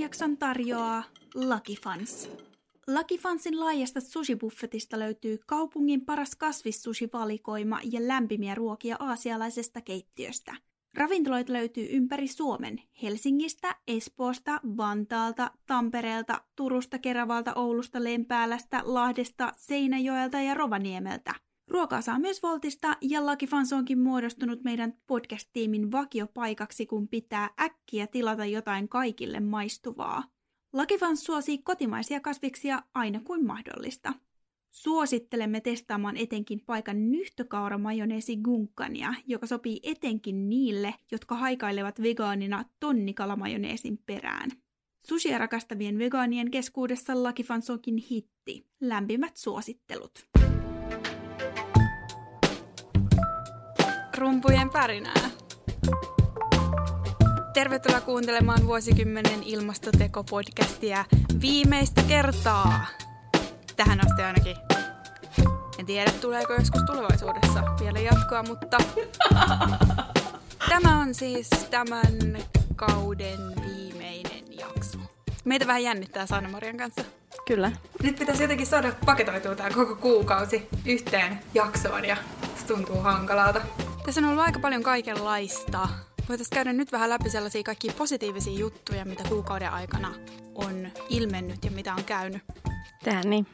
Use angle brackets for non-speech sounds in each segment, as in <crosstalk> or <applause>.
jakson tarjoaa Lucky Fans. Lucky Fansin laajasta sushi-buffetista löytyy kaupungin paras kasvissushi-valikoima ja lämpimiä ruokia aasialaisesta keittiöstä. Ravintoloita löytyy ympäri Suomen, Helsingistä, Espoosta, Vantaalta, Tampereelta, Turusta, Keravalta, Oulusta, Lempäälästä, Lahdesta, Seinäjoelta ja Rovaniemeltä – Ruokaa saa myös Voltista ja Lucky Fans onkin muodostunut meidän podcast-tiimin vakiopaikaksi, kun pitää äkkiä tilata jotain kaikille maistuvaa. Lucky Fans suosii kotimaisia kasviksia aina kuin mahdollista. Suosittelemme testaamaan etenkin paikan nyhtökaura majoneesi gunkkania, joka sopii etenkin niille, jotka haikailevat vegaanina tonnikalamajoneesin perään. Sushia rakastavien vegaanien keskuudessa Lucky Fans onkin hitti. Lämpimät suosittelut. Rumpujen pärinää. Tervetuloa kuuntelemaan vuosikymmenen ilmastoteko-podcastia viimeistä kertaa. Tähän asti ainakin. En tiedä, tuleeko joskus tulevaisuudessa vielä jatkoa, mutta <laughs> tämä on siis tämän kauden viimeinen jakso. Meitä vähän jännittää Sanna-Marian kanssa. Kyllä. Nyt pitäisi jotenkin saada paketoitua tämä koko kuukausi yhteen jaksoon ja se tuntuu hankalalta. Tässä on ollut aika paljon kaikenlaista. Voitaisiin käydä nyt vähän läpi sellaisia kaikki positiivisia juttuja, mitä kuukauden aikana on ilmennyt ja mitä on käynyt. Tehdään niin.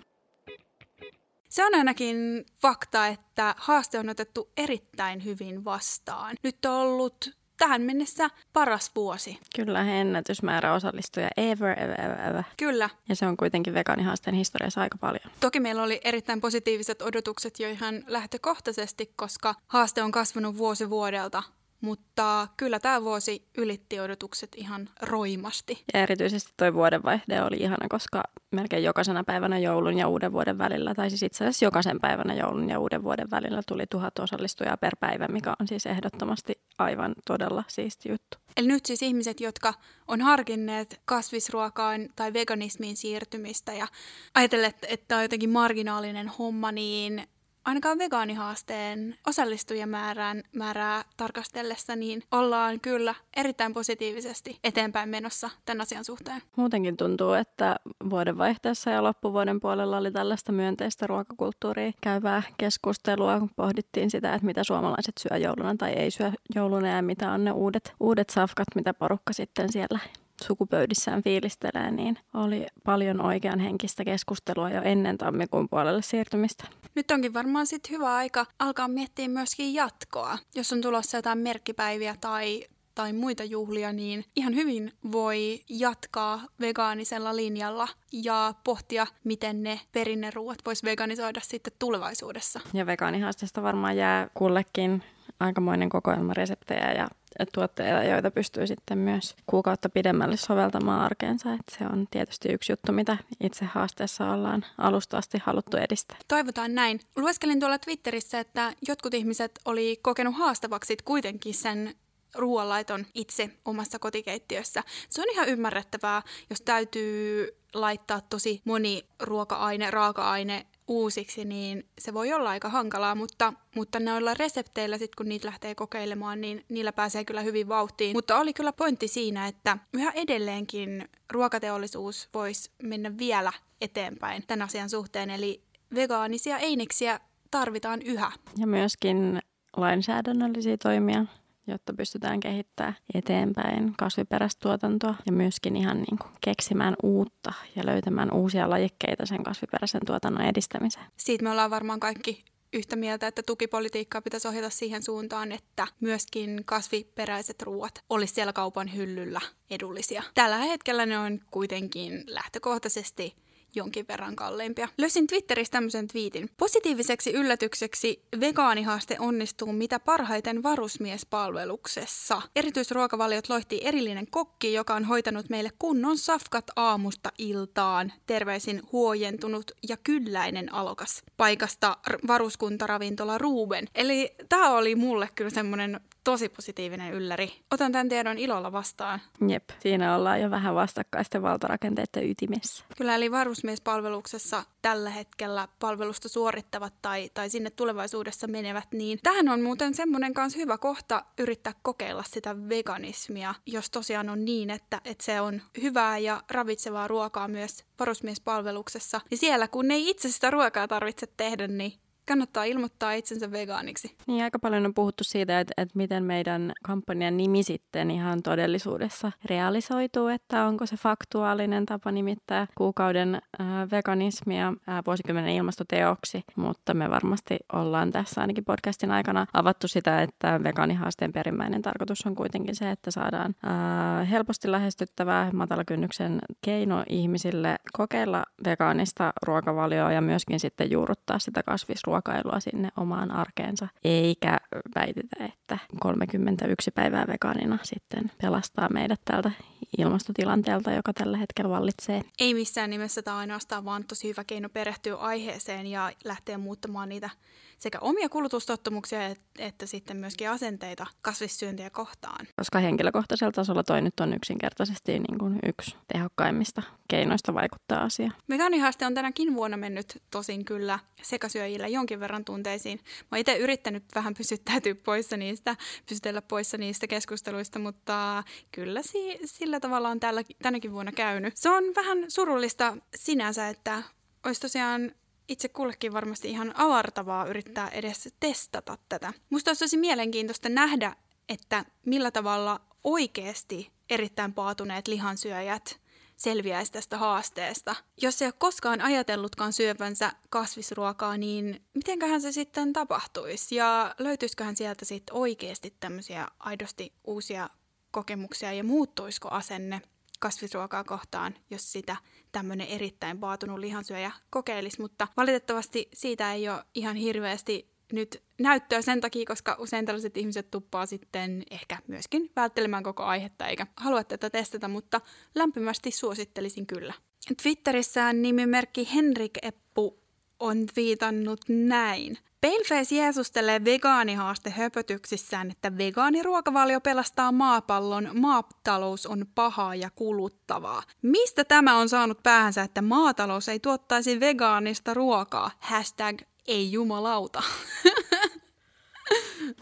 Se on ainakin fakta, että haaste on otettu erittäin hyvin vastaan. Nyt on ollut tähän mennessä paras vuosi. Kyllä, ennätysmäärä osallistuja ever, ever, ever, ever. Kyllä. Ja se on kuitenkin vegaanihaasteen historiassa aika paljon. Toki meillä oli erittäin positiiviset odotukset jo ihan lähtökohtaisesti, koska haaste on kasvanut vuosi vuodelta mutta kyllä tämä vuosi ylitti odotukset ihan roimasti. Ja erityisesti tuo vuodenvaihde oli ihana, koska melkein jokaisena päivänä joulun ja uuden vuoden välillä, tai siis itse asiassa jokaisen päivänä joulun ja uuden vuoden välillä tuli tuhat osallistujaa per päivä, mikä on siis ehdottomasti aivan todella siisti juttu. Eli nyt siis ihmiset, jotka on harkinneet kasvisruokaan tai veganismiin siirtymistä ja ajatelleet, että on jotenkin marginaalinen homma, niin ainakaan vegaanihaasteen osallistujamäärän määrää tarkastellessa, niin ollaan kyllä erittäin positiivisesti eteenpäin menossa tämän asian suhteen. Muutenkin tuntuu, että vuodenvaihteessa ja loppuvuoden puolella oli tällaista myönteistä ruokakulttuuria käyvää keskustelua, kun pohdittiin sitä, että mitä suomalaiset syö jouluna tai ei syö jouluna ja mitä on ne uudet, uudet safkat, mitä porukka sitten siellä sukupöydissään fiilistelee, niin oli paljon oikean henkistä keskustelua jo ennen tammikuun puolelle siirtymistä. Nyt onkin varmaan sitten hyvä aika alkaa miettiä myöskin jatkoa. Jos on tulossa jotain merkkipäiviä tai tai muita juhlia, niin ihan hyvin voi jatkaa vegaanisella linjalla ja pohtia, miten ne perinneruuat vois veganisoida sitten tulevaisuudessa. Ja vegaanihaasteesta varmaan jää kullekin aikamoinen kokoelma reseptejä ja tuotteita, joita pystyy sitten myös kuukautta pidemmälle soveltamaan arkeensa. Et se on tietysti yksi juttu, mitä itse haasteessa ollaan alusta asti haluttu edistää. Toivotaan näin. Lueskelin tuolla Twitterissä, että jotkut ihmiset oli kokenut haastavaksi kuitenkin sen ruoanlaiton itse omassa kotikeittiössä. Se on ihan ymmärrettävää, jos täytyy laittaa tosi moni ruoka-aine, raaka-aine uusiksi, niin se voi olla aika hankalaa, mutta, mutta noilla resepteillä sitten kun niitä lähtee kokeilemaan, niin niillä pääsee kyllä hyvin vauhtiin. Mutta oli kyllä pointti siinä, että yhä edelleenkin ruokateollisuus voisi mennä vielä eteenpäin tämän asian suhteen, eli vegaanisia eineksiä tarvitaan yhä. Ja myöskin lainsäädännöllisiä toimia jotta pystytään kehittämään eteenpäin kasviperäistä tuotantoa ja myöskin ihan niin kuin keksimään uutta ja löytämään uusia lajikkeita sen kasviperäisen tuotannon edistämiseen. Siitä me ollaan varmaan kaikki yhtä mieltä, että tukipolitiikkaa pitäisi ohjata siihen suuntaan, että myöskin kasviperäiset ruoat olisi siellä kaupan hyllyllä edullisia. Tällä hetkellä ne on kuitenkin lähtökohtaisesti jonkin verran kalleimpia. Löysin Twitterissä tämmöisen twiitin. Positiiviseksi yllätykseksi vegaanihaaste onnistuu mitä parhaiten varusmiespalveluksessa. Erityisruokavaliot loihti erillinen kokki, joka on hoitanut meille kunnon safkat aamusta iltaan. Terveisin huojentunut ja kylläinen alokas paikasta varuskuntaravintola Ruben. Eli tämä oli mulle kyllä semmoinen tosi positiivinen ylläri. Otan tämän tiedon ilolla vastaan. Jep, siinä ollaan jo vähän vastakkaisten valtarakenteiden ytimessä. Kyllä, eli varusmiespalveluksessa tällä hetkellä palvelusta suorittavat tai, tai sinne tulevaisuudessa menevät, niin tähän on muuten semmoinen kanssa hyvä kohta yrittää kokeilla sitä veganismia, jos tosiaan on niin, että, että se on hyvää ja ravitsevaa ruokaa myös varusmiespalveluksessa. Niin siellä, kun ei itse sitä ruokaa tarvitse tehdä, niin kannattaa ilmoittaa itsensä vegaaniksi. Niin, aika paljon on puhuttu siitä, että, että miten meidän kampanjan nimi sitten ihan todellisuudessa realisoituu, että onko se faktuaalinen tapa nimittää kuukauden äh, veganismia äh, vuosikymmenen ilmastoteoksi, mutta me varmasti ollaan tässä ainakin podcastin aikana avattu sitä, että vegaanihaasteen perimmäinen tarkoitus on kuitenkin se, että saadaan äh, helposti lähestyttävää matalakynnyksen keino ihmisille kokeilla vegaanista ruokavalioa ja myöskin sitten juurruttaa sitä kasvisruokaa ruokailua sinne omaan arkeensa, eikä väitetä, että 31 päivää vegaanina sitten pelastaa meidät tältä ilmastotilanteelta, joka tällä hetkellä vallitsee. Ei missään nimessä tämä ainoastaan, vaan tosi hyvä keino perehtyä aiheeseen ja lähteä muuttamaan niitä sekä omia kulutustottumuksia että sitten myöskin asenteita kasvissyöntiä kohtaan. Koska henkilökohtaisella tasolla toi nyt on yksinkertaisesti niin kuin yksi tehokkaimmista keinoista vaikuttaa asiaan. Vegaanihaaste on tänäkin vuonna mennyt tosin kyllä sekasyöjillä jonkin verran tunteisiin. Mä oon itse yrittänyt vähän pysyttäytyä poissa niistä, pysytellä poissa niistä keskusteluista, mutta kyllä si- sillä tavalla on tällä, tänäkin vuonna käynyt. Se on vähän surullista sinänsä, että olisi tosiaan itse kullekin varmasti ihan avartavaa yrittää edes testata tätä. Musta olisi tosi mielenkiintoista nähdä, että millä tavalla oikeasti erittäin paatuneet lihansyöjät selviäisi tästä haasteesta. Jos ei ole koskaan ajatellutkaan syövänsä kasvisruokaa, niin mitenköhän se sitten tapahtuisi? Ja löytyisiköhän sieltä sitten oikeasti tämmöisiä aidosti uusia kokemuksia ja muuttuisiko asenne kasvisruokaa kohtaan, jos sitä tämmöinen erittäin paatunut lihansyöjä kokeilisi, mutta valitettavasti siitä ei ole ihan hirveästi nyt näyttöä sen takia, koska usein tällaiset ihmiset tuppaa sitten ehkä myöskin välttelemään koko aihetta eikä halua tätä testata, mutta lämpimästi suosittelisin kyllä. Twitterissään nimimerkki Henrik Eppu on viitannut näin. Paleface jeesustelee vegaanihaaste höpötyksissään, että vegaaniruokavalio pelastaa maapallon, maatalous on pahaa ja kuluttavaa. Mistä tämä on saanut päähänsä, että maatalous ei tuottaisi vegaanista ruokaa? Hashtag ei jumalauta. <laughs>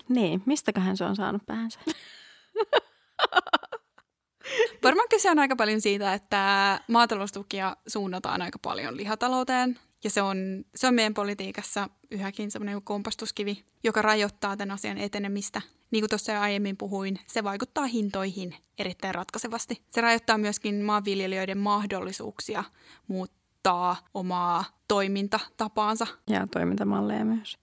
Niin, mistäköhän se on saanut päähänsä? Varmaan kyse on aika paljon siitä, että maataloustukia suunnataan aika paljon lihatalouteen ja se on, se on meidän politiikassa yhäkin semmoinen kompastuskivi, joka rajoittaa tämän asian etenemistä. Niin kuin tuossa jo aiemmin puhuin, se vaikuttaa hintoihin erittäin ratkaisevasti. Se rajoittaa myöskin maanviljelijöiden mahdollisuuksia muuttaa omaa toimintatapaansa. Ja toimintamalleja myös.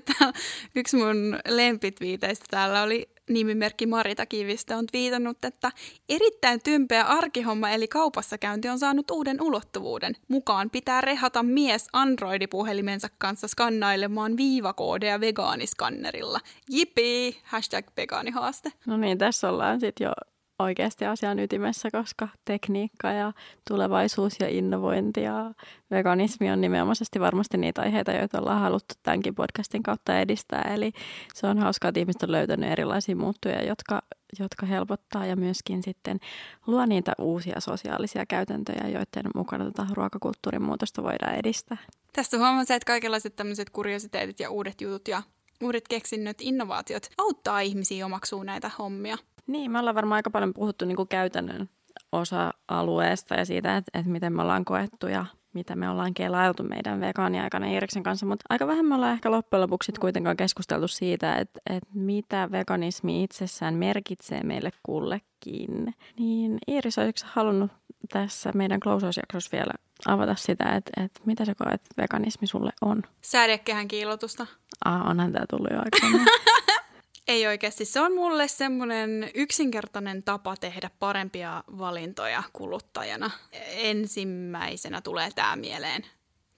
<laughs> Yksi mun lempitviiteistä täällä oli nimimerkki Marita Kivistä on viitannut, että erittäin tympeä arkihomma eli kaupassa käynti on saanut uuden ulottuvuuden. Mukaan pitää rehata mies Android-puhelimensa kanssa skannailemaan viivakoodeja vegaaniskannerilla. Jipi! Hashtag vegaanihaaste. No niin, tässä ollaan sitten jo oikeasti asian ytimessä, koska tekniikka ja tulevaisuus ja innovointi ja veganismi on nimenomaisesti varmasti niitä aiheita, joita ollaan haluttu tämänkin podcastin kautta edistää. Eli se on hauskaa, että ihmiset on löytänyt erilaisia muuttuja, jotka, jotka helpottaa ja myöskin sitten luo niitä uusia sosiaalisia käytäntöjä, joiden mukana tätä ruokakulttuurin muutosta voidaan edistää. Tästä huomaa se, että kaikenlaiset tämmöiset kuriositeetit ja uudet jutut ja uudet keksinnöt, innovaatiot auttaa ihmisiä omaksuu näitä hommia. Niin, me ollaan varmaan aika paljon puhuttu niin kuin käytännön osa-alueesta ja siitä, että, että miten me ollaan koettu ja mitä me ollaan kelailtu meidän vegaaniaikana Iiriksen kanssa, mutta aika vähän me ollaan ehkä loppujen lopuksi kuitenkaan keskusteltu siitä, että, että mitä veganismi itsessään merkitsee meille kullekin. Niin Iiris, olisiko halunnut tässä meidän klausausjaksossa vielä avata sitä, että, että mitä sä koet veganismi sulle on? Sädekehän kiilotusta. Ah, onhan tämä tullut jo aikaa. <laughs> Ei oikeasti. Se on mulle semmoinen yksinkertainen tapa tehdä parempia valintoja kuluttajana. Ensimmäisenä tulee tämä mieleen.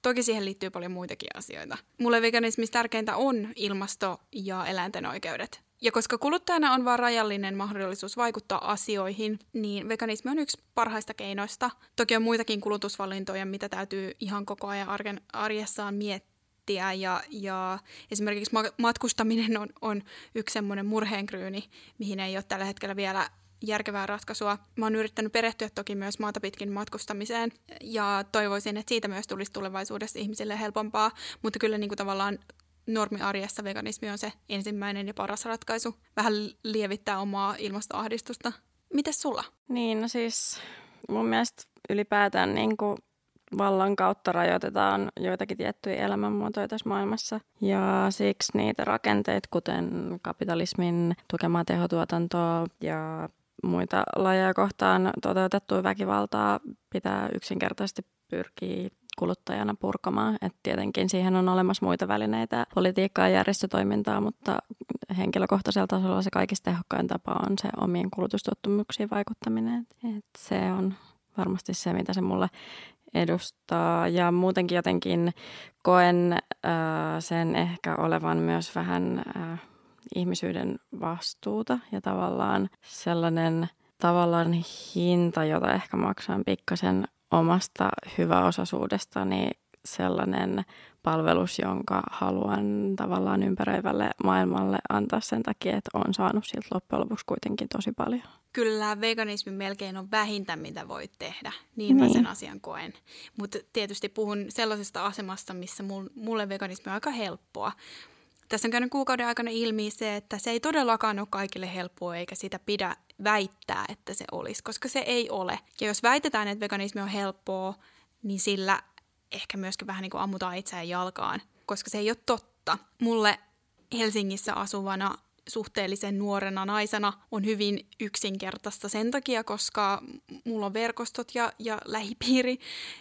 Toki siihen liittyy paljon muitakin asioita. Mulle veganismissa tärkeintä on ilmasto ja eläinten oikeudet. Ja koska kuluttajana on vain rajallinen mahdollisuus vaikuttaa asioihin, niin veganismi on yksi parhaista keinoista. Toki on muitakin kulutusvalintoja, mitä täytyy ihan koko ajan arjessaan miettiä miettiä ja, ja esimerkiksi matkustaminen on, on yksi semmoinen murheenkryyni, mihin ei ole tällä hetkellä vielä järkevää ratkaisua. Mä oon yrittänyt perehtyä toki myös maata pitkin matkustamiseen ja toivoisin, että siitä myös tulisi tulevaisuudessa ihmisille helpompaa, mutta kyllä niin kuin tavallaan normiarjessa veganismi on se ensimmäinen ja paras ratkaisu. Vähän lievittää omaa ilmastoahdistusta. Mites sulla? Niin, no siis mun mielestä ylipäätään niin kuin vallan kautta rajoitetaan joitakin tiettyjä elämänmuotoja tässä maailmassa. Ja siksi niitä rakenteita, kuten kapitalismin tukemaa tehotuotantoa ja muita lajeja kohtaan toteutettua väkivaltaa pitää yksinkertaisesti pyrkiä kuluttajana purkamaan. Et tietenkin siihen on olemassa muita välineitä, politiikkaa ja järjestötoimintaa, mutta henkilökohtaisella tasolla se kaikista tehokkain tapa on se omiin kulutustottumuksiin vaikuttaminen. Et se on varmasti se, mitä se mulle edustaa. Ja muutenkin jotenkin koen äh, sen ehkä olevan myös vähän äh, ihmisyyden vastuuta ja tavallaan sellainen tavallaan hinta, jota ehkä maksan pikkasen omasta hyväosaisuudestani sellainen palvelus, jonka haluan tavallaan ympäröivälle maailmalle antaa sen takia, että on saanut siltä loppujen lopuksi kuitenkin tosi paljon. Kyllä veganismi melkein on vähintä, mitä voit tehdä. Niin, niin. mä sen asian koen. Mutta tietysti puhun sellaisesta asemasta, missä mulle veganismi on aika helppoa. Tässä on käynyt kuukauden aikana ilmi se, että se ei todellakaan ole kaikille helppoa eikä sitä pidä väittää, että se olisi, koska se ei ole. Ja jos väitetään, että veganismi on helppoa, niin sillä ehkä myöskin vähän niin kuin ammutaan itseään jalkaan, koska se ei ole totta. Mulle Helsingissä asuvana suhteellisen nuorena naisena on hyvin yksinkertaista sen takia, koska mulla on verkostot ja, ja lähipiiri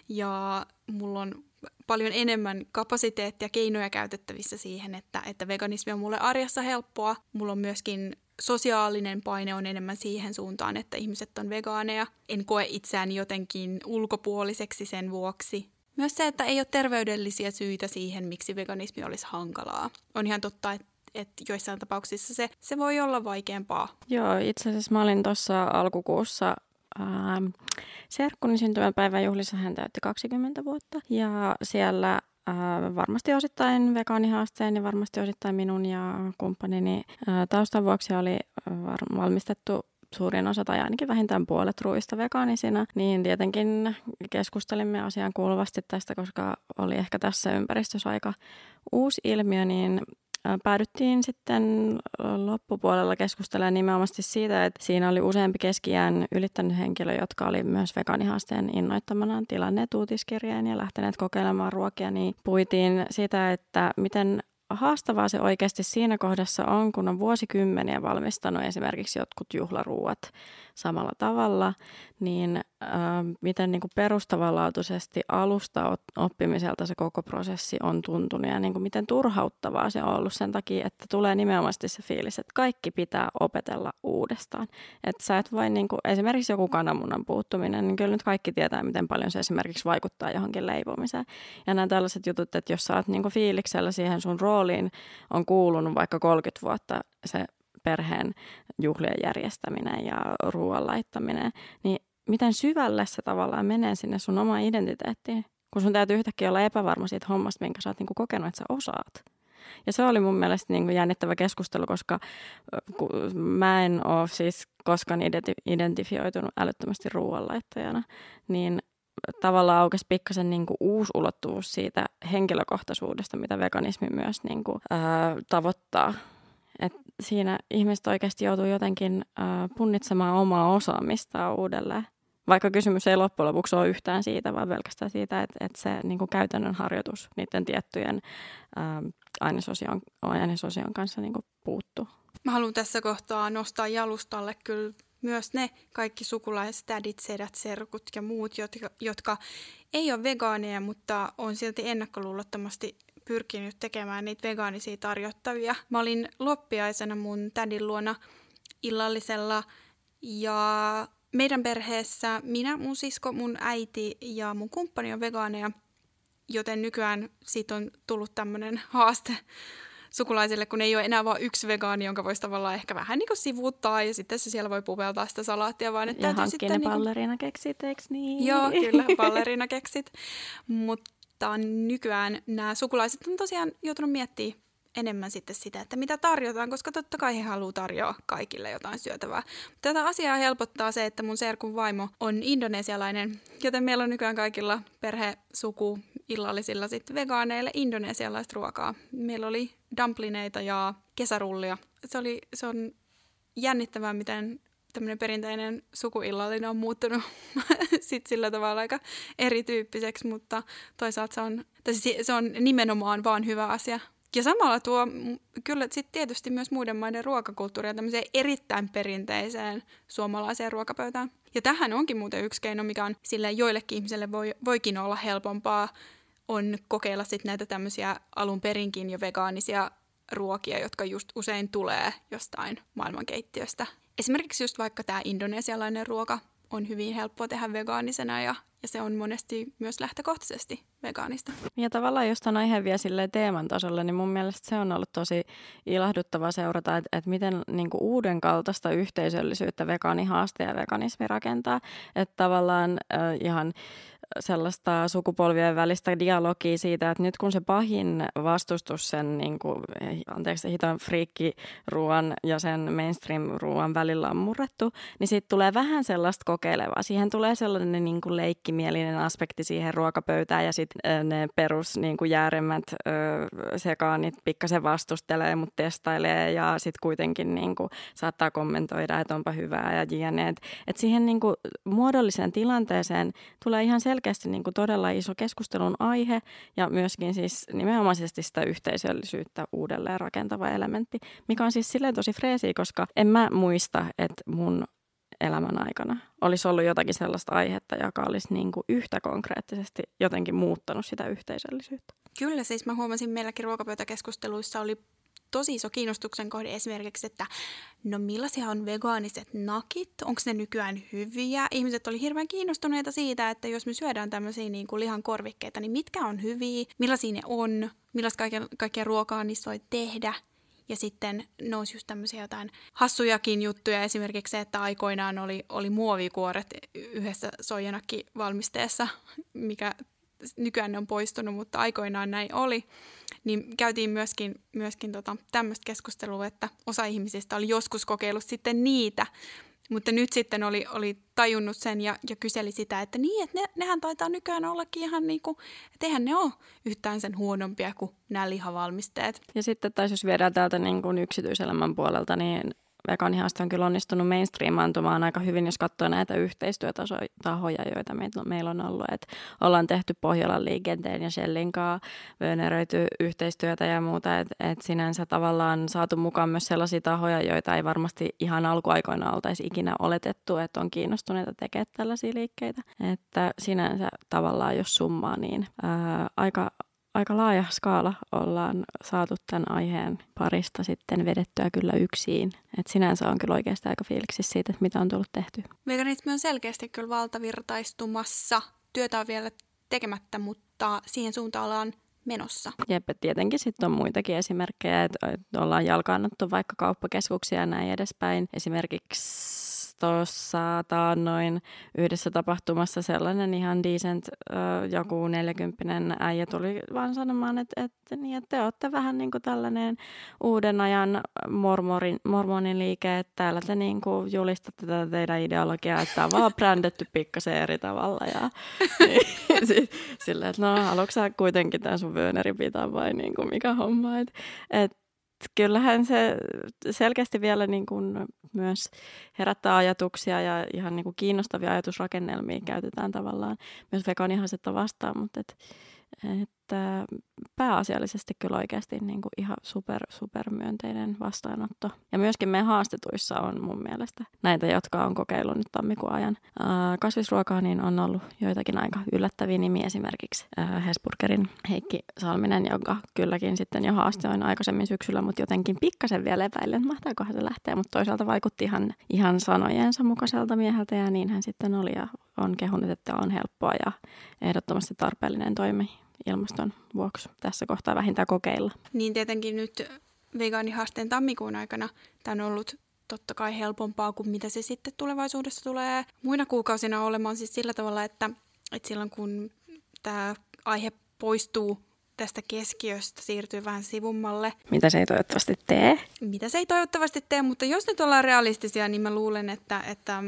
ja mulla on paljon enemmän kapasiteettia ja keinoja käytettävissä siihen, että, että veganismi on mulle arjessa helppoa. Mulla on myöskin sosiaalinen paine on enemmän siihen suuntaan, että ihmiset on vegaaneja. En koe itseäni jotenkin ulkopuoliseksi sen vuoksi. Myös se, että ei ole terveydellisiä syitä siihen, miksi veganismi olisi hankalaa. On ihan totta, että että joissain tapauksissa se, se voi olla vaikeampaa. Joo, itse asiassa mä olin tuossa alkukuussa ähm, serkkuni syntymäpäivän juhlissa hän täytti 20 vuotta. Ja siellä äh, varmasti osittain vegaanihaasteen ja varmasti osittain minun ja kumppanini äh, taustan vuoksi oli var- valmistettu suurin osa tai ainakin vähintään puolet ruuista vegaanisina, niin tietenkin keskustelimme asian kuuluvasti tästä, koska oli ehkä tässä ympäristössä aika uusi ilmiö, niin päädyttiin sitten loppupuolella keskustelemaan nimenomaan siitä, että siinä oli useampi keskiään ylittänyt henkilö, jotka oli myös vegaanihaasteen innoittamana tilanneet uutiskirjeen ja lähteneet kokeilemaan ruokia, niin puitiin sitä, että miten haastavaa se oikeasti siinä kohdassa on, kun on vuosikymmeniä valmistanut esimerkiksi jotkut juhlaruuat samalla tavalla, niin miten niin kuin perustavanlaatuisesti alusta oppimiselta se koko prosessi on tuntunut ja niin kuin miten turhauttavaa se on ollut sen takia, että tulee nimenomaan se fiilis, että kaikki pitää opetella uudestaan. Että sä et vain niin kuin, esimerkiksi joku kananmunan puuttuminen, niin kyllä nyt kaikki tietää, miten paljon se esimerkiksi vaikuttaa johonkin leipomiseen. Ja nämä tällaiset jutut, että jos sä oot niin kuin fiiliksellä siihen sun rooliin on kuulunut vaikka 30 vuotta se perheen juhlien järjestäminen ja ruoan laittaminen, niin miten syvälle se tavallaan menee sinne sun omaan identiteettiin, kun sun täytyy yhtäkkiä olla epävarma siitä hommasta, minkä sä oot niin kuin kokenut, että sä osaat. Ja se oli mun mielestä niin kuin jännittävä keskustelu, koska mä en ole siis koskaan identi- identifioitunut älyttömästi ruoanlaittajana, niin tavallaan aukesi pikkasen niin kuin uusi ulottuvuus siitä henkilökohtaisuudesta, mitä veganismi myös niin kuin, ää, tavoittaa et siinä ihmiset oikeasti joutuu jotenkin äh, punnitsemaan omaa osaamistaan uudelleen. Vaikka kysymys ei loppujen lopuksi ole yhtään siitä, vaan pelkästään siitä, että, että se niin kuin käytännön harjoitus niiden tiettyjen äh, ainesosion, ainesosion kanssa niin kuin puuttuu. Mä haluan tässä kohtaa nostaa jalustalle kyllä myös ne kaikki sukulaiset, tädit, sedät, serkut ja muut, jotka, jotka ei ole vegaaneja, mutta on silti ennakkoluulottomasti pyrkinyt tekemään niitä vegaanisia tarjottavia. Mä olin loppiaisena mun tädin luona illallisella ja meidän perheessä minä, mun sisko, mun äiti ja mun kumppani on vegaaneja, joten nykyään siitä on tullut tämmöinen haaste sukulaisille, kun ei ole enää vain yksi vegaani, jonka voisi tavallaan ehkä vähän niin kuin sivuuttaa ja sitten se siellä voi puveltaa sitä salaattia. Vaan, että ja hankkia ne niin kuin... keksit, eikö niin? Joo, kyllä, keksit. Mutta mutta nykyään nämä sukulaiset on tosiaan joutunut miettimään enemmän sitten sitä, että mitä tarjotaan, koska totta kai he haluaa tarjoa kaikille jotain syötävää. Tätä asiaa helpottaa se, että mun serkun vaimo on indonesialainen, joten meillä on nykyään kaikilla perhe, suku, illallisilla sitten vegaaneille indonesialaista ruokaa. Meillä oli dumplineita ja kesärullia. Se, oli, se on jännittävää, miten tämmöinen perinteinen sukuillallinen on muuttunut <laughs> sit sillä tavalla aika erityyppiseksi, mutta toisaalta se on, se on nimenomaan vaan hyvä asia. Ja samalla tuo kyllä sitten tietysti myös muiden maiden ruokakulttuuria tämmöiseen erittäin perinteiseen suomalaiseen ruokapöytään. Ja tähän onkin muuten yksi keino, mikä on sille joillekin ihmiselle voi, voikin olla helpompaa, on kokeilla sitten näitä tämmöisiä alun perinkin jo vegaanisia ruokia, jotka just usein tulee jostain maailmankeittiöstä. Esimerkiksi just vaikka tämä indonesialainen ruoka on hyvin helppoa tehdä vegaanisena ja, ja se on monesti myös lähtökohtaisesti vegaanista. Ja tavallaan jos on aihe vie teeman tasolle, niin mun mielestä se on ollut tosi ilahduttava seurata, että, että miten niin kuin uuden kaltaista yhteisöllisyyttä vegaanihaaste ja veganismi rakentaa. Että tavallaan äh, ihan sellaista sukupolvien välistä dialogia siitä, että nyt kun se pahin vastustus sen, niin kuin, anteeksi, hiton friikkiruuan ja sen mainstream-ruuan välillä on murrettu, niin siitä tulee vähän sellaista kokeilevaa. Siihen tulee sellainen niin kuin leikkimielinen aspekti siihen ruokapöytään ja sitten ne perus niin kuin jääremmät ö, sekaanit pikkasen vastustelee, mutta testailee ja sitten kuitenkin niin kuin, saattaa kommentoida, että onpa hyvää ja jne. Että et siihen niin kuin, muodolliseen tilanteeseen tulee ihan selkeä selkeästi niin kuin todella iso keskustelun aihe ja myöskin siis nimenomaisesti sitä yhteisöllisyyttä uudelleen rakentava elementti, mikä on siis silleen tosi freesiä, koska en mä muista, että mun elämän aikana olisi ollut jotakin sellaista aihetta, joka olisi niin kuin yhtä konkreettisesti jotenkin muuttanut sitä yhteisöllisyyttä. Kyllä, siis mä huomasin meilläkin ruokapöytäkeskusteluissa oli tosi iso kiinnostuksen kohde esimerkiksi, että no millaisia on vegaaniset nakit, onko ne nykyään hyviä? Ihmiset oli hirveän kiinnostuneita siitä, että jos me syödään tämmöisiä niin kuin lihan korvikkeita, niin mitkä on hyviä, millaisia ne on, millaista kaikkea, kaikkea ruokaa niissä voi tehdä. Ja sitten nousi just tämmöisiä jotain hassujakin juttuja, esimerkiksi se, että aikoinaan oli, oli muovikuoret yhdessä soijanakki-valmisteessa, mikä nykyään ne on poistunut, mutta aikoinaan näin oli niin käytiin myöskin, myöskin tota, tämmöistä keskustelua, että osa ihmisistä oli joskus kokeillut sitten niitä, mutta nyt sitten oli, oli tajunnut sen ja, ja kyseli sitä, että niin, että ne, nehän taitaa nykyään ollakin ihan niin kuin, että eihän ne ole yhtään sen huonompia kuin nämä lihavalmisteet. Ja sitten taisi jos viedään täältä niin kuin yksityiselämän puolelta, niin vegaanihaaste on kyllä onnistunut mainstreamaantumaan aika hyvin, jos katsoo näitä yhteistyötahoja, joita meillä on ollut. Et ollaan tehty Pohjolan liikenteen ja Shellin kanssa yhteistyötä ja muuta. Et, et sinänsä tavallaan saatu mukaan myös sellaisia tahoja, joita ei varmasti ihan alkuaikoina oltaisi ikinä oletettu, että on kiinnostuneita tekemään tällaisia liikkeitä. Että sinänsä tavallaan, jos summaa, niin ää, aika, aika laaja skaala ollaan saatu tämän aiheen parista sitten vedettyä kyllä yksin. Et sinänsä on kyllä oikeasti aika fiiliksi siitä, että mitä on tullut tehty. Veganismi on selkeästi kyllä valtavirtaistumassa. Työtä on vielä tekemättä, mutta siihen suuntaan ollaan menossa. Jep, tietenkin sitten on muitakin esimerkkejä, että ollaan jalkaannuttu vaikka kauppakeskuksia ja näin edespäin. Esimerkiksi tuossa taannoin yhdessä tapahtumassa sellainen ihan decent joku 40 äijä tuli vaan sanomaan, että, että, niin, että te olette vähän niin kuin tällainen uuden ajan mormorin, mormonin liike, että täällä te niin kuin julistatte tätä teidän ideologiaa, että on vaan brändetty pikkasen eri tavalla. Ja, <laughs> niin, <laughs> silleen, että no haluatko sä kuitenkin tämän sun vööneri pitää vai niin kuin mikä homma, että et, kyllähän se selkeästi vielä niin kuin myös herättää ajatuksia ja ihan niin kuin kiinnostavia ajatusrakennelmia käytetään tavallaan. Myös vegaanihasetta vastaan, mutta et, että pääasiallisesti kyllä oikeasti niin kuin ihan super, super myönteinen vastaanotto. Ja myöskin meidän haastetuissa on mun mielestä näitä, jotka on kokeillut nyt tammikuun ajan. kasvisruokaa niin on ollut joitakin aika yllättäviä nimiä, esimerkiksi Hesburgerin Heikki Salminen, joka kylläkin sitten jo haastoin aikaisemmin syksyllä, mutta jotenkin pikkasen vielä epäilen, että mahtaakohan se lähteä, mutta toisaalta vaikutti ihan, ihan sanojensa mukaiselta mieheltä ja niin hän sitten oli ja on kehunut, että on helppoa ja ehdottomasti tarpeellinen toimi ilmaston vuoksi tässä kohtaa vähintään kokeilla. Niin tietenkin nyt vegaanihaasteen tammikuun aikana tämä on ollut totta kai helpompaa kuin mitä se sitten tulevaisuudessa tulee muina kuukausina olemaan siis sillä tavalla, että, että silloin kun tämä aihe poistuu tästä keskiöstä, siirtyy vähän sivummalle. Mitä se ei toivottavasti tee? Mitä se ei toivottavasti tee, mutta jos nyt ollaan realistisia, niin mä luulen, että, että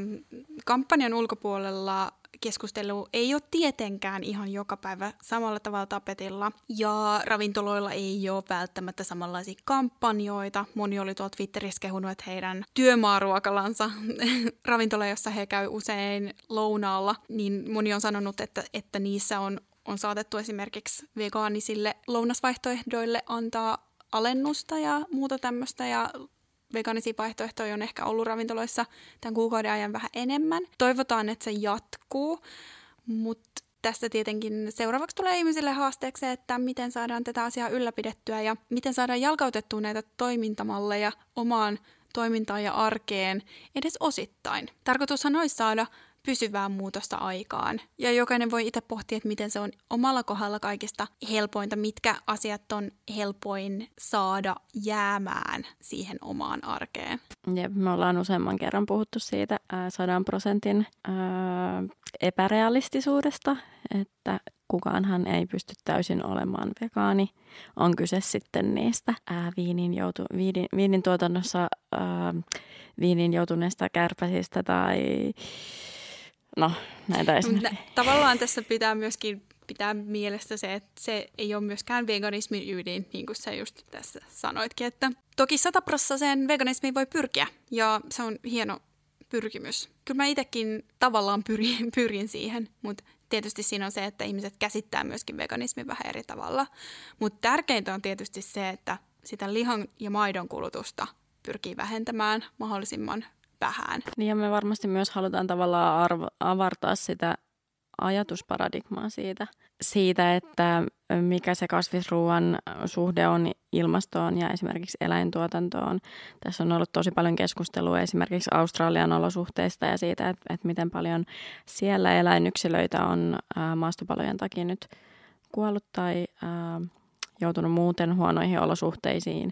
kampanjan ulkopuolella keskustelu ei ole tietenkään ihan joka päivä samalla tavalla tapetilla. Ja ravintoloilla ei ole välttämättä samanlaisia kampanjoita. Moni oli tuolta Twitterissä kehunut, että heidän työmaaruokalansa <laughs> ravintola, jossa he käy usein lounaalla, niin moni on sanonut, että, että niissä on, on saatettu esimerkiksi vegaanisille lounasvaihtoehdoille antaa alennusta ja muuta tämmöistä ja vegaanisia vaihtoehtoja on ehkä ollut ravintoloissa tämän kuukauden ajan vähän enemmän. Toivotaan, että se jatkuu, mutta tästä tietenkin seuraavaksi tulee ihmisille haasteeksi, että miten saadaan tätä asiaa ylläpidettyä ja miten saadaan jalkautettua näitä toimintamalleja omaan toimintaan ja arkeen edes osittain. Tarkoitushan olisi saada pysyvää muutosta aikaan. Ja jokainen voi itse pohtia, että miten se on omalla kohdalla kaikista helpointa, mitkä asiat on helpoin saada jäämään siihen omaan arkeen. Ja me ollaan useamman kerran puhuttu siitä sadan prosentin epärealistisuudesta, että kukaanhan ei pysty täysin olemaan vegaani. On kyse sitten niistä ää, viinin, joutu, viinin, viinin tuotannossa ää, viinin joutuneista kärpäsistä tai No, näitä esimerkkejä. Tavallaan tässä pitää myöskin pitää mielestä se, että se ei ole myöskään veganismin ydin, niin kuin sä just tässä sanoitkin. Että toki sataprossaiseen veganismiin voi pyrkiä, ja se on hieno pyrkimys. Kyllä mä itsekin tavallaan pyrin, <laughs> pyrin siihen, mutta tietysti siinä on se, että ihmiset käsittää myöskin veganismin vähän eri tavalla. Mutta tärkeintä on tietysti se, että sitä lihan ja maidon kulutusta pyrkii vähentämään mahdollisimman vähän. Niin ja me varmasti myös halutaan tavallaan arvo, avartaa sitä ajatusparadigmaa siitä, siitä, että mikä se kasvisruuan suhde on ilmastoon ja esimerkiksi eläintuotantoon. Tässä on ollut tosi paljon keskustelua esimerkiksi Australian olosuhteista ja siitä, että, että miten paljon siellä eläinyksilöitä on ää, maastopalojen takia nyt kuollut tai ää, joutunut muuten huonoihin olosuhteisiin.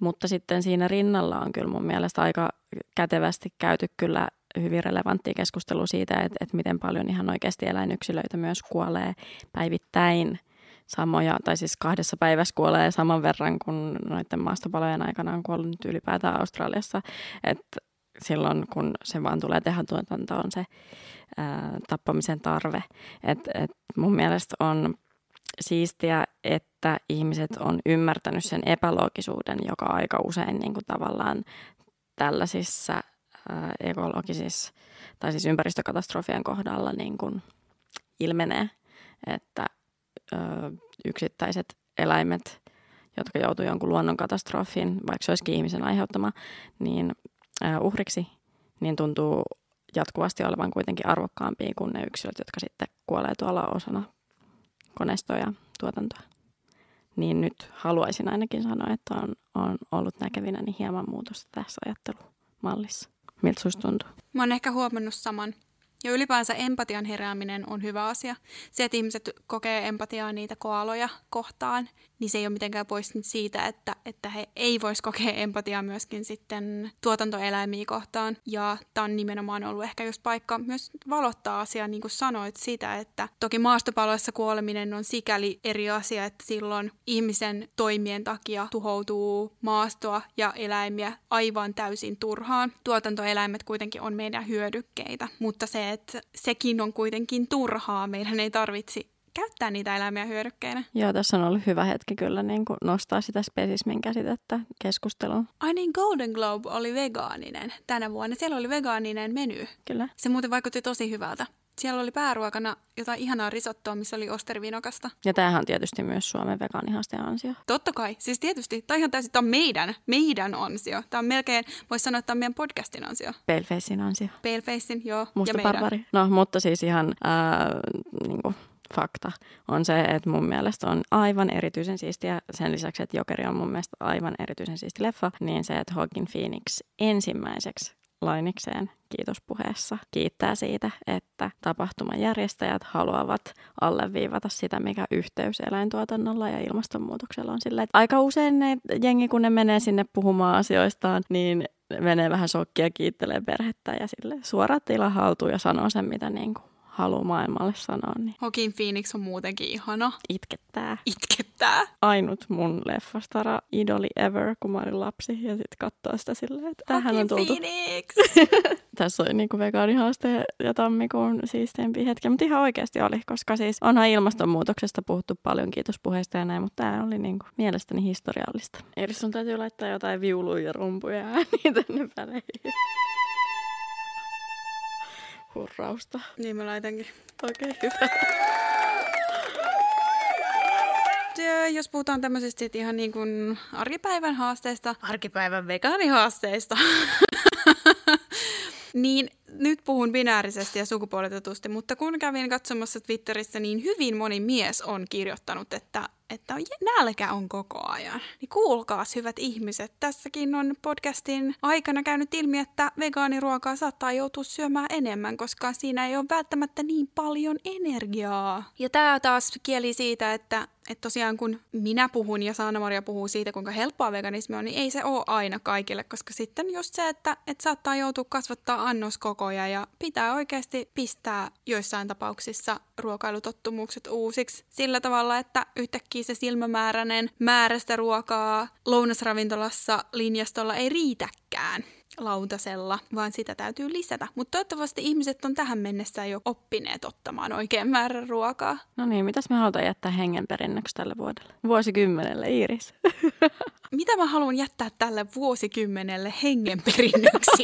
Mutta sitten siinä rinnalla on kyllä mun mielestä aika kätevästi käyty kyllä hyvin relevanttia keskustelua siitä, että, että miten paljon ihan oikeasti eläinyksilöitä myös kuolee päivittäin samoja, tai siis kahdessa päivässä kuolee saman verran kuin noiden maastopalojen aikana on kuollut ylipäätään Australiassa. Että silloin, kun se vaan tulee tehdä tuotantoon se ää, tappamisen tarve. Et, et mun mielestä on siistiä, että ihmiset on ymmärtänyt sen epäloogisuuden, joka aika usein niin kuin tavallaan tällaisissa ää, ekologisissa tai siis ympäristökatastrofien kohdalla niin kuin ilmenee, että ö, yksittäiset eläimet, jotka joutuu jonkun luonnonkatastrofin, vaikka se olisikin ihmisen aiheuttama, niin ö, uhriksi, niin tuntuu jatkuvasti olevan kuitenkin arvokkaampia kuin ne yksilöt, jotka sitten kuolee tuolla osana koneistoa ja tuotantoa. Niin nyt haluaisin ainakin sanoa, että on, on ollut näkevinä niin hieman muutosta tässä ajattelumallissa. Miltä sinusta tuntuu? Mä oon ehkä huomannut saman. Ja ylipäänsä empatian herääminen on hyvä asia. Se, että ihmiset kokee empatiaa niitä koaloja kohtaan, niin se ei ole mitenkään pois siitä, että, että he ei voisi kokea empatiaa myöskin sitten tuotantoeläimiä kohtaan. Ja tämä on nimenomaan ollut ehkä just paikka myös valottaa asiaa, niin kuin sanoit, sitä, että toki maastopaloissa kuoleminen on sikäli eri asia, että silloin ihmisen toimien takia tuhoutuu maastoa ja eläimiä aivan täysin turhaan. Tuotantoeläimet kuitenkin on meidän hyödykkeitä, mutta se, että sekin on kuitenkin turhaa, meidän ei tarvitse käyttää niitä eläimiä hyödykkeinä. Joo, tässä on ollut hyvä hetki kyllä niin kuin nostaa sitä spesismin käsitettä keskusteluun. Ai niin, Golden Globe oli vegaaninen tänä vuonna. Siellä oli vegaaninen meny. Kyllä. Se muuten vaikutti tosi hyvältä. Siellä oli pääruokana jotain ihanaa risottoa, missä oli ostervinokasta. Ja tämähän on tietysti myös Suomen vegaanihaasteen ansio. Totta kai. Siis tietysti. Tämä on ihan täysin, tämä on meidän, meidän ansio. Tämä on melkein, voisi sanoa, että tämä on meidän podcastin ansio. Palefacein ansio. Palefacein, joo. Musta ja barbari. No, mutta siis ihan äh, niin kuin fakta on se, että mun mielestä on aivan erityisen siistiä, sen lisäksi, että Jokeri on mun mielestä aivan erityisen siisti leffa, niin se, että Hawking Phoenix ensimmäiseksi lainikseen kiitospuheessa kiittää siitä, että tapahtuman järjestäjät haluavat alleviivata sitä, mikä yhteys eläintuotannolla ja ilmastonmuutoksella on sillä. Että aika usein ne jengi, kun ne menee sinne puhumaan asioistaan, niin menee vähän sokkia, kiittelee perhettä ja sille suorat tila haltuun ja sanoo sen, mitä niin kuin haluaa maailmalle sanoa, niin Hokin Phoenix on muutenkin ihana. itkettää. Itkettää. Ainut mun leffastara idoli ever, kun mä olin lapsi. Ja sitten katsoo sitä silleen, että tähän on tultu. Phoenix. <laughs> Tässä oli niinku vegaanihaaste ja tammikuun siisteimpi hetki, mutta ihan oikeasti oli, koska siis onhan ilmastonmuutoksesta puhuttu paljon, kiitos puheesta ja näin, mutta tämä oli niinku mielestäni historiallista. Eli sun täytyy laittaa jotain viuluja ja rumpuja ja ääniä tänne väleihin. Hurrausta. niin mä laitankin. Okei, okay, hyvä. Ja jos puhutaan tämmöisestä sit ihan niin kuin arkipäivän haasteista, arkipäivän vegaanihaasteista, niin nyt puhun binäärisesti ja sukupuolitetusti, mutta kun kävin katsomassa Twitterissä, niin hyvin moni mies on kirjoittanut, että, että nälkä on koko ajan. Niin kuulkaas, hyvät ihmiset, tässäkin on podcastin aikana käynyt ilmi, että vegaaniruokaa saattaa joutua syömään enemmän, koska siinä ei ole välttämättä niin paljon energiaa. Ja tämä taas kieli siitä, että, että tosiaan kun minä puhun ja Saana-Maria puhuu siitä, kuinka helppoa veganismi on, niin ei se ole aina kaikille, koska sitten just se, että, että saattaa joutua kasvattaa annoskokoja ja pitää oikeasti pistää joissain tapauksissa ruokailutottumukset uusiksi sillä tavalla, että yhtäkkiä se silmämääräinen määrästä ruokaa lounasravintolassa linjastolla ei riitäkään lautasella, vaan sitä täytyy lisätä. Mutta toivottavasti ihmiset on tähän mennessä jo oppineet ottamaan oikean määrän ruokaa. No niin, mitäs me halutaan jättää hengenperinnöksi tälle vuodelle? Vuosikymmenelle, Iiris. <laughs> Mitä mä haluan jättää tälle vuosikymmenelle hengenperinnöksi?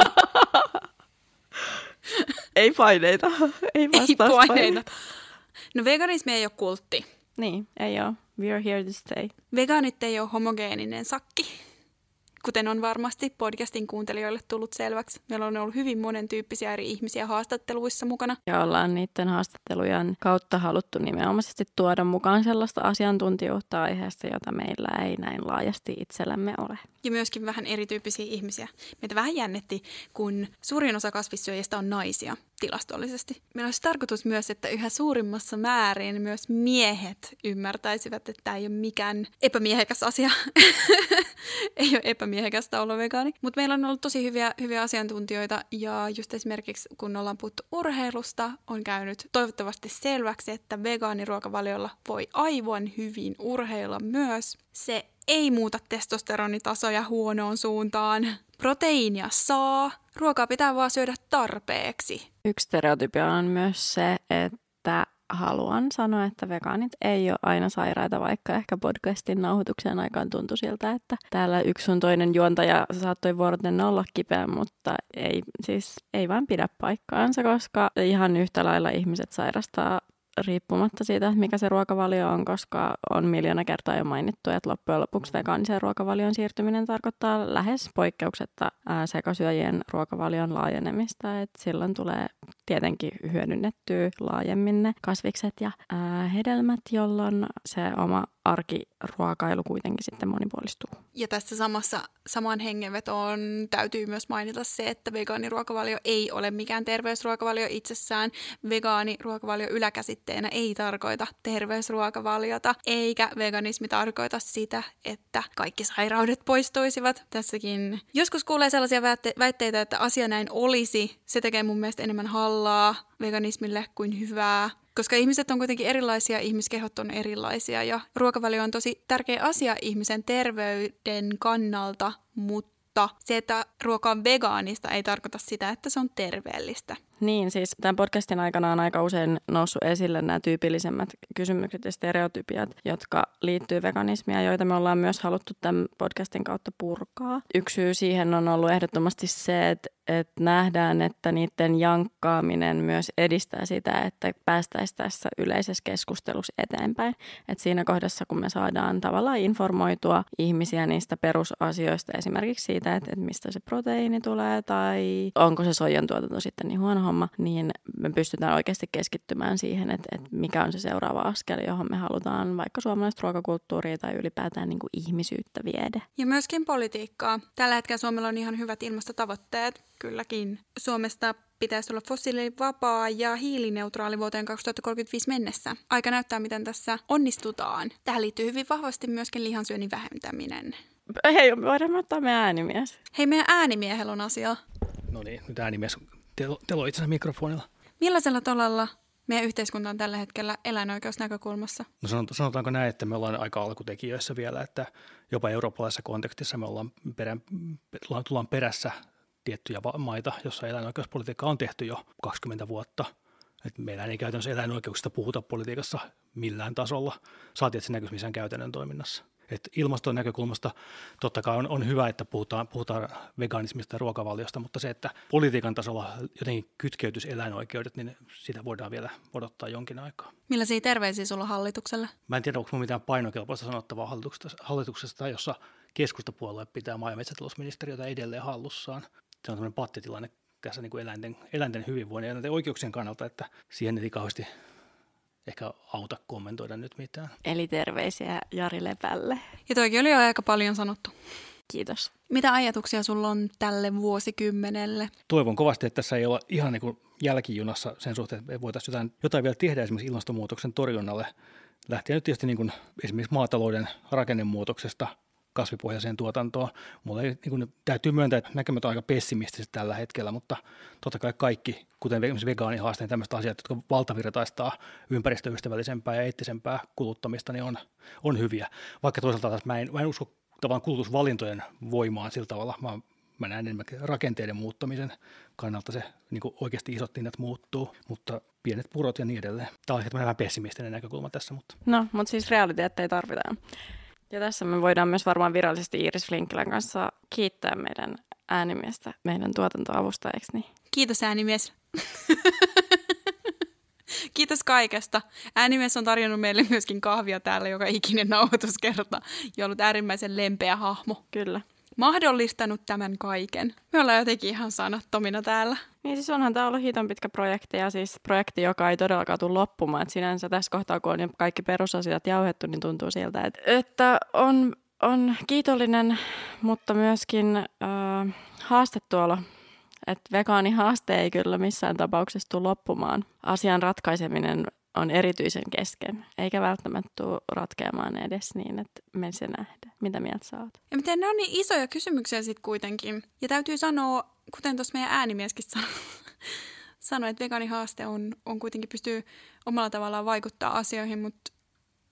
<laughs> ei paineita. Ei ei paineita. No veganismi ei ole kultti. Niin, ei ole. We are here to stay. Vegaanit ei ole homogeeninen sakki, kuten on varmasti podcastin kuuntelijoille tullut selväksi. Meillä on ollut hyvin monen tyyppisiä eri ihmisiä haastatteluissa mukana. Ja ollaan niiden haastattelujen kautta haluttu nimenomaisesti tuoda mukaan sellaista asiantuntijuutta aiheesta, jota meillä ei näin laajasti itsellämme ole. Ja myöskin vähän erityyppisiä ihmisiä. Meitä vähän jännetti, kun suurin osa kasvissyöjistä on naisia tilastollisesti. Meillä olisi tarkoitus myös, että yhä suurimmassa määrin myös miehet ymmärtäisivät, että tämä ei ole mikään epämiehekäs asia. <laughs> ei ole epämiehekästä olla vegaani. Mutta meillä on ollut tosi hyviä, hyviä asiantuntijoita ja just esimerkiksi kun ollaan puhuttu urheilusta, on käynyt toivottavasti selväksi, että vegaaniruokavaliolla voi aivan hyvin urheilla myös. Se ei muuta testosteronitasoja huonoon suuntaan. Proteiinia saa, ruokaa pitää vaan syödä tarpeeksi. Yksi stereotypia on myös se, että haluan sanoa, että vegaanit ei ole aina sairaita, vaikka ehkä podcastin nauhoituksen aikaan tuntui siltä, että täällä yksi sun toinen juontaja saattoi vuoroten olla kipeä, mutta ei, siis ei vaan pidä paikkaansa, koska ihan yhtä lailla ihmiset sairastaa riippumatta siitä, mikä se ruokavalio on, koska on miljoona kertaa jo mainittu, että loppujen lopuksi vegaaniseen ruokavalion siirtyminen tarkoittaa lähes poikkeuksetta sekasyöjien ruokavalion laajenemista, että silloin tulee tietenkin hyödynnettyä laajemmin ne kasvikset ja ää, hedelmät, jolloin se oma arkiruokailu kuitenkin sitten monipuolistuu. Ja tässä samassa samaan hengenvetoon täytyy myös mainita se, että vegaaniruokavalio ei ole mikään terveysruokavalio itsessään. Vegaaniruokavalio yläkäsitteenä ei tarkoita terveysruokavaliota, eikä veganismi tarkoita sitä, että kaikki sairaudet poistuisivat. Tässäkin joskus kuulee sellaisia väitteitä, että asia näin olisi. Se tekee mun mielestä enemmän hallaa veganismille kuin hyvää koska ihmiset on kuitenkin erilaisia, ihmiskehot on erilaisia ja ruokavalio on tosi tärkeä asia ihmisen terveyden kannalta, mutta se, että ruoka on vegaanista, ei tarkoita sitä, että se on terveellistä. Niin, siis tämän podcastin aikana on aika usein noussut esille nämä tyypillisemmät kysymykset ja stereotypiat, jotka liittyy veganismia, joita me ollaan myös haluttu tämän podcastin kautta purkaa. Yksi syy siihen on ollut ehdottomasti se, että, että nähdään, että niiden jankkaaminen myös edistää sitä, että päästäisiin tässä yleisessä keskustelussa eteenpäin. Että siinä kohdassa, kun me saadaan tavallaan informoitua ihmisiä niistä perusasioista, esimerkiksi siitä, että, että mistä se proteiini tulee tai onko se soijan tuotanto sitten niin huono homma, niin me pystytään oikeasti keskittymään siihen, että, että mikä on se seuraava askel, johon me halutaan vaikka suomalaista ruokakulttuuria tai ylipäätään niin kuin ihmisyyttä viedä. Ja myöskin politiikkaa. Tällä hetkellä Suomella on ihan hyvät ilmastotavoitteet, kylläkin. Suomesta pitäisi olla fossiilivapaa ja hiilineutraali vuoteen 2035 mennessä. Aika näyttää, miten tässä onnistutaan. Tähän liittyy hyvin vahvasti myöskin lihansyönnin vähentäminen. Hei, voidaan ottaa meidän äänimies. Hei, meidän äänimiehellä on asia. No niin, nyt äänimies telo, telo itsensä mikrofonilla. Millaisella tolalla meidän yhteiskunta on tällä hetkellä eläinoikeusnäkökulmassa? No sanotaanko näin, että me ollaan aika alkutekijöissä vielä, että jopa eurooppalaisessa kontekstissa me ollaan perän, tullaan perässä tiettyjä maita, jossa eläinoikeuspolitiikka on tehty jo 20 vuotta. Et meillä ei käytännössä eläinoikeuksista puhuta politiikassa millään tasolla. Saatiin, että se näkyisi missään käytännön toiminnassa. Et ilmaston näkökulmasta totta kai on, on hyvä, että puhutaan, puhutaan veganismista ja ruokavaliosta, mutta se, että politiikan tasolla jotenkin kytkeytyisi eläinoikeudet, niin sitä voidaan vielä odottaa jonkin aikaa. Millaisia terveisiä sulla hallitukselle? Mä en tiedä, onko mitään painokelpoista sanottavaa hallituksesta, hallituksesta jossa keskustapuolue pitää maa- ja metsätalousministeriötä edelleen hallussaan. Se on tämmöinen pattitilanne tässä niin kuin eläinten, eläinten hyvinvoinnin ja eläinten oikeuksien kannalta, että siihen ei kauheasti ehkä auta kommentoida nyt mitään. Eli terveisiä Jari Lepälle. Ja toikin oli jo aika paljon sanottu. Kiitos. Mitä ajatuksia sulla on tälle vuosikymmenelle? Toivon kovasti, että tässä ei ole ihan niin kuin jälkijunassa sen suhteen, että voitaisiin jotain, jotain vielä tehdä esimerkiksi ilmastonmuutoksen torjunnalle. Lähtien nyt tietysti niin kuin esimerkiksi maatalouden rakennemuutoksesta kasvipohjaiseen tuotantoon. Mulla ei, niin kuin, täytyy myöntää, että näkemät on aika pessimistiset tällä hetkellä, mutta totta kai kaikki, kuten esimerkiksi vegaanihaasteen, tämmöiset asiat, jotka valtavirtaistaa ympäristöystävällisempää ja eettisempää kuluttamista, niin on, on hyviä. Vaikka toisaalta taas mä en, mä en usko tavan kulutusvalintojen voimaan sillä tavalla, vaan mä näen enemmänkin rakenteiden muuttamisen kannalta se niin kuin oikeasti isot hinnat muuttuu, mutta pienet purot ja niin edelleen. Tämä on ehkä vähän pessimistinen näkökulma tässä. Mutta. No, mutta siis realiteetteja tarvitaan. Ja tässä me voidaan myös varmaan virallisesti Iris Flinkilän kanssa kiittää meidän äänimiestä, meidän tuotantoavustajaksi. Niin. Kiitos äänimies. <laughs> Kiitos kaikesta. Äänimies on tarjonnut meille myöskin kahvia täällä joka ikinen nauhoituskerta ja ollut äärimmäisen lempeä hahmo. Kyllä mahdollistanut tämän kaiken. Me ollaan jotenkin ihan sanattomina täällä. Niin siis onhan tämä ollut hiton pitkä projekti ja siis projekti, joka ei todellakaan tule loppumaan. Et sinänsä tässä kohtaa, kun on kaikki perusasiat jauhettu, niin tuntuu siltä, että, että on, on kiitollinen, mutta myöskin äh, haastettu olo että vegaanihaaste ei kyllä missään tapauksessa tule loppumaan. Asian ratkaiseminen on erityisen kesken, eikä välttämättä tule ratkeamaan edes niin, että me se nähdään. Mitä mieltä sä oot? Ja miten ne on niin isoja kysymyksiä sitten kuitenkin. Ja täytyy sanoa, kuten tuossa meidän äänimieskin <laughs> sanoi, sanoi, että vegaanihaaste on, on kuitenkin pystyy omalla tavallaan vaikuttaa asioihin, mutta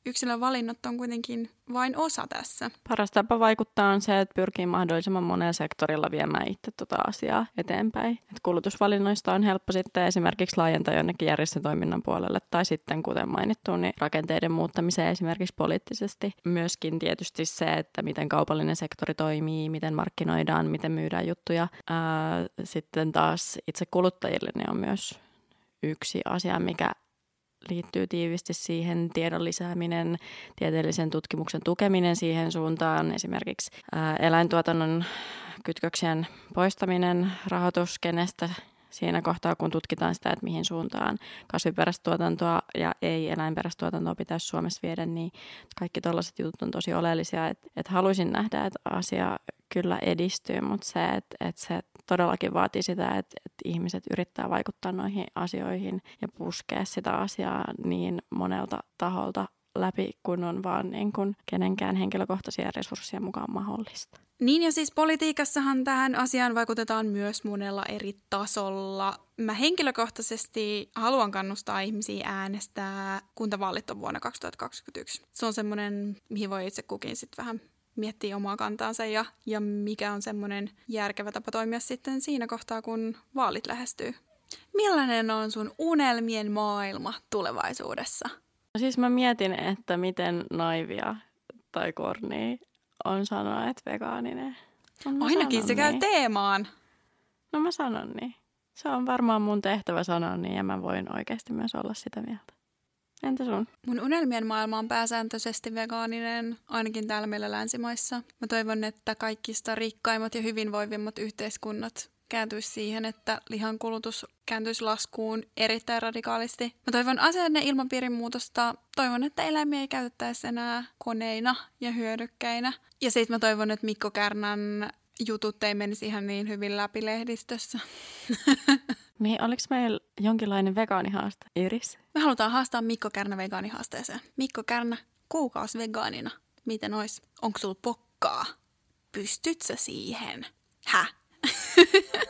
yksilön valinnat on kuitenkin vain osa tässä. Paras tapa vaikuttaa on se, että pyrkii mahdollisimman monella sektorilla viemään itse tuota asiaa eteenpäin. Et kulutusvalinnoista on helppo sitten esimerkiksi laajentaa jonnekin järjestötoiminnan puolelle tai sitten, kuten mainittu, niin rakenteiden muuttamiseen esimerkiksi poliittisesti. Myöskin tietysti se, että miten kaupallinen sektori toimii, miten markkinoidaan, miten myydään juttuja. Ää, sitten taas itse kuluttajille ne on myös yksi asia, mikä liittyy tiivisti siihen tiedon lisääminen, tieteellisen tutkimuksen tukeminen siihen suuntaan, esimerkiksi eläintuotannon kytköksien poistaminen rahoituskenestä siinä kohtaa, kun tutkitaan sitä, että mihin suuntaan kasviperäistä tuotantoa ja ei eläinperäistä tuotantoa pitäisi Suomessa viedä, niin kaikki tällaiset jutut on tosi oleellisia. Että et haluaisin nähdä, että asia kyllä edistyy, mutta se, että, että se todellakin vaatii sitä, että, että ihmiset yrittää vaikuttaa noihin asioihin ja puskea sitä asiaa niin monelta taholta läpi, kun on vaan niin kuin kenenkään henkilökohtaisia resursseja mukaan mahdollista. Niin ja siis politiikassahan tähän asiaan vaikutetaan myös monella eri tasolla. Mä henkilökohtaisesti haluan kannustaa ihmisiä äänestää kuntavaalit on vuonna 2021. Se on semmoinen, mihin voi itse kukin sitten vähän miettiä omaa kantaansa ja, ja mikä on semmoinen järkevä tapa toimia sitten siinä kohtaa, kun vaalit lähestyy. Millainen on sun unelmien maailma tulevaisuudessa? No siis mä mietin, että miten naivia tai korni on sanoa, että vegaaninen. No Ainakin se käy niin. teemaan. No mä sanon niin. Se on varmaan mun tehtävä sanoa niin ja mä voin oikeasti myös olla sitä mieltä. Entä sun? Mun unelmien maailma on pääsääntöisesti vegaaninen, ainakin täällä meillä länsimaissa. Mä toivon, että kaikista rikkaimmat ja hyvinvoivimmat yhteiskunnat kääntyisi siihen, että lihan kulutus kääntyisi laskuun erittäin radikaalisti. Mä toivon asenne ilmapiirin muutosta. Toivon, että eläimiä ei käytettäisi enää koneina ja hyödykkäinä. Ja sitten mä toivon, että Mikko Kärnän jutut ei menisi ihan niin hyvin läpi lehdistössä. <laughs> Niin, oliko meillä jonkinlainen vegaanihaaste, Iris? Me halutaan haastaa Mikko Kärnä vegaanihaasteeseen. Mikko Kärnä, kuukausi vegaanina. Miten ois? Onko sulla pokkaa? Pystyt sä siihen? Häh? <laughs>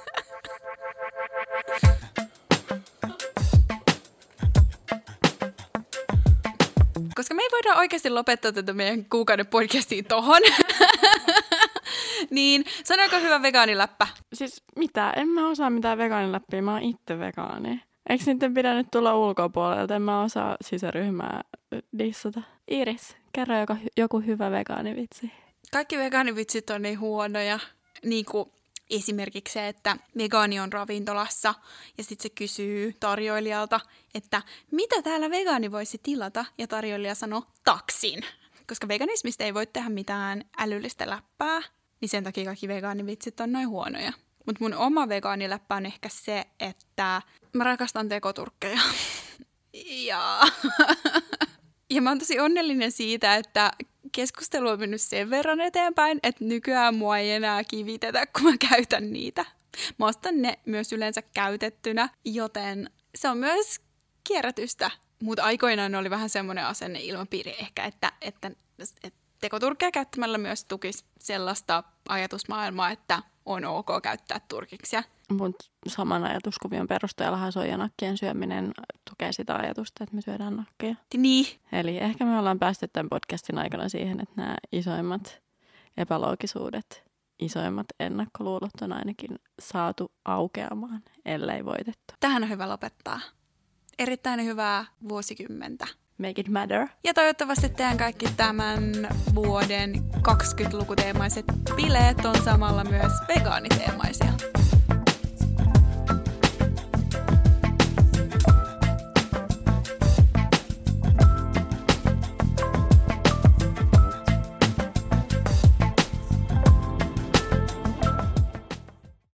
Koska me ei voida oikeasti lopettaa tätä meidän kuukauden podcastiin tohon. Niin, sanoiko hyvä vegaaniläppä? Siis mitä? En mä osaa mitään vegaaniläppiä, mä oon itse vegaani. Eikö niiden pidä nyt tulla ulkopuolelta? En mä osaa sisäryhmää dissata. Iris, kerro joku, joku hyvä vegaanivitsi. Kaikki vegaanivitsit on niin huonoja. Niin kuin esimerkiksi se, että vegaani on ravintolassa ja sitten se kysyy tarjoilijalta, että mitä täällä vegaani voisi tilata? Ja tarjoilija sanoo taksin. Koska veganismista ei voi tehdä mitään älyllistä läppää, niin sen takia kaikki vegaanivitsit on noin huonoja. Mutta mun oma vegaaniläppä on ehkä se, että mä rakastan tekoturkkeja. <laughs> ja... <laughs> ja mä oon tosi onnellinen siitä, että keskustelu on mennyt sen verran eteenpäin, että nykyään mua ei enää kivitetä, kun mä käytän niitä. Mä ostan ne myös yleensä käytettynä, joten se on myös kierrätystä. Mutta aikoinaan oli vähän semmoinen asenne ilmapiiri ehkä, että, että, että tekoturkkeja käyttämällä myös tukisi sellaista ajatusmaailmaa, että on ok käyttää turkiksia. Mutta saman ajatuskuvion perusteella soijanakkien syöminen tukee sitä ajatusta, että me syödään nakkeja. Niin. Eli ehkä me ollaan päästy tämän podcastin aikana siihen, että nämä isoimmat epäloogisuudet, isoimmat ennakkoluulot on ainakin saatu aukeamaan, ellei voitettu. Tähän on hyvä lopettaa. Erittäin hyvää vuosikymmentä. Make it matter. Ja toivottavasti teidän kaikki tämän vuoden 20-lukuteemaiset bileet on samalla myös vegaaniteemaisia.